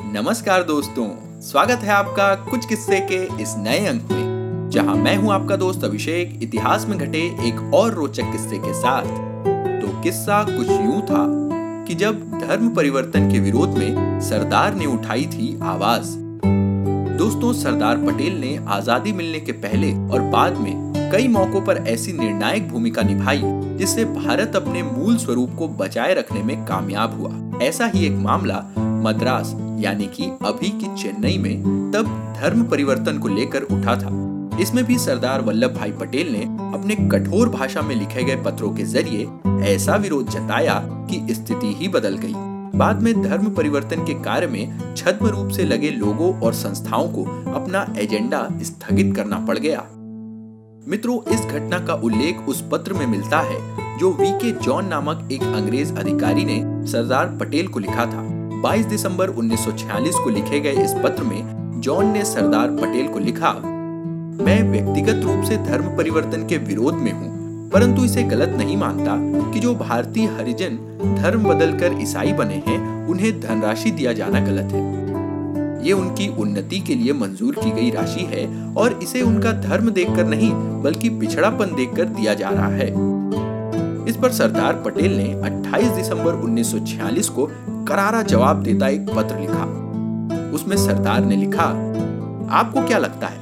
नमस्कार दोस्तों, स्वागत है आपका कुछ किस्से के इस नए अंक में, जहाँ मैं हूँ आपका दोस्त अभिषेक, इतिहास में घटे एक और रोचक किस्से के साथ। तो किस्सा कुछ यूँ था कि जब धर्म परिवर्तन के विरोध में सरदार ने उठाई थी आवाज़, दोस्तों सरदार पटेल ने आज़ादी मिलने के पहले और बाद में कई मौकों पर ऐसी निर्णायक भूमिका निभाई, जिससे भारत अपने मूल स्वरूप को बचाए रखने में कामयाब हुआ। ऐसा ही एक मामला मद्रास यानी कि अभी की चेन्नई में, तब धर्म परिवर्तन को लेकर उठा था। इसमें भी सरदार वल्लभ भाई पटेल ने अपने कठोर भाषा में लिखे गए पत्रों के ज़रिए ऐसा विरोध जताया कि स्थिति ही बदल गई। बाद में धर्म परिवर्तन के कार्य में छद्म रूप से लगे लोगों और संस्थाओं को अपना एजेंडा स्थगित करना पड़ गया। मित्रों, इस घटना का उल्लेख उस पत्र में मिलता है, जो वी के जॉन नामक एक अंग्रेज़ अधिकारी ने सरदार पटेल को लिखा था। 22 दिसंबर 1946 को लिखे गए इस पत्र में जॉन ने सरदार पटेल को लिखा, मैं व्यक्तिगत रूप से धर्म परिवर्तन के विरोध में हूँ, परंतु इसे गलत नहीं मानता कि जो भारतीय हरिजन धर्म बदलकर ईसाई बने हैं, उन्हें धनराशि दिया जाना गलत है। ये उनकी उन्नति के लिए मंजूर की गई राशि है और इसे उनका धर्म देखकर नहीं, बल्कि पिछड़ापन देखकर दिया जा रहा है। इस पर सरदार पटेल ने 28 दिसंबर 1946 को करारा जवाब देता एक पत्र लिखा। उसमें सरदार ने लिखा, आपको क्या लगता है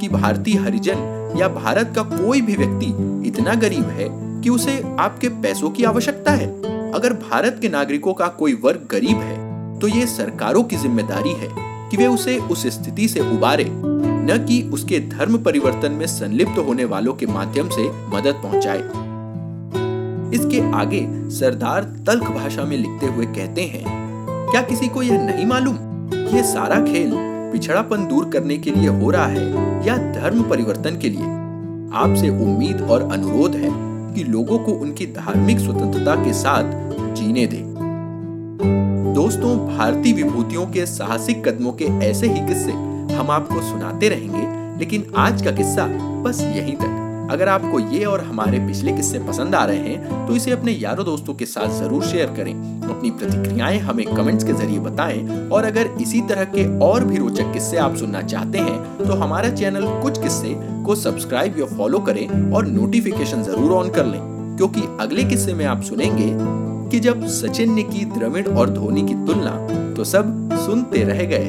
कि भारतीय हरिजन या भारत का कोई भी व्यक्ति इतना गरीब है कि उसे आपके पैसों की आवश्यकता है? अगर भारत के नागरिकों का कोई वर्ग गरीब है तो ये सरकारों की ज़िम्मेदारी है कि वे उसे उस स्थिति से उबारे, न कि उसके धर्म परिवर्तन में संलिप्त होने वालों के माध्यम से मदद पहुँचाए। इसके आगे सरदार तल्ख भाषा में लिखते हुए कहते हैं, क्या किसी को यह नहीं मालूम? ये सारा खेल पिछड़ापन दूर करने के लिए हो रहा है या धर्म परिवर्तन के लिए? आपसे उम्मीद और अनुरोध है कि लोगों को उनकी धार्मिक स्वतंत्रता के साथ जीने दें। दोस्तों, भारतीय विभूतियों के साहसिक कदमों के ऐसे ही किस्से हम आपको सुनाते रहेंगे, लेकिन आज का किस्सा बस यहीं तक। अगर आपको ये और हमारे पिछले किस्से पसंद आ रहे हैं तो इसे अपने यारों दोस्तों के साथ ज़रूर शेयर करें। अपनी प्रतिक्रियाएँ हमें कमेंट्स के ज़रिए बताएँ और अगर इसी तरह के और भी रोचक किस्से आप सुनना चाहते हैं तो हमारा चैनल कुछ किस्से को सब्सक्राइब या फॉलो करें और नोटिफिकेशन ज़रूर ऑन कर लें। क्योंकि अगले किस्से में आप सुनेंगे कि जब सचिन ने की द्रविड़ और धोनी की तुलना तो सब सुनते रह गए।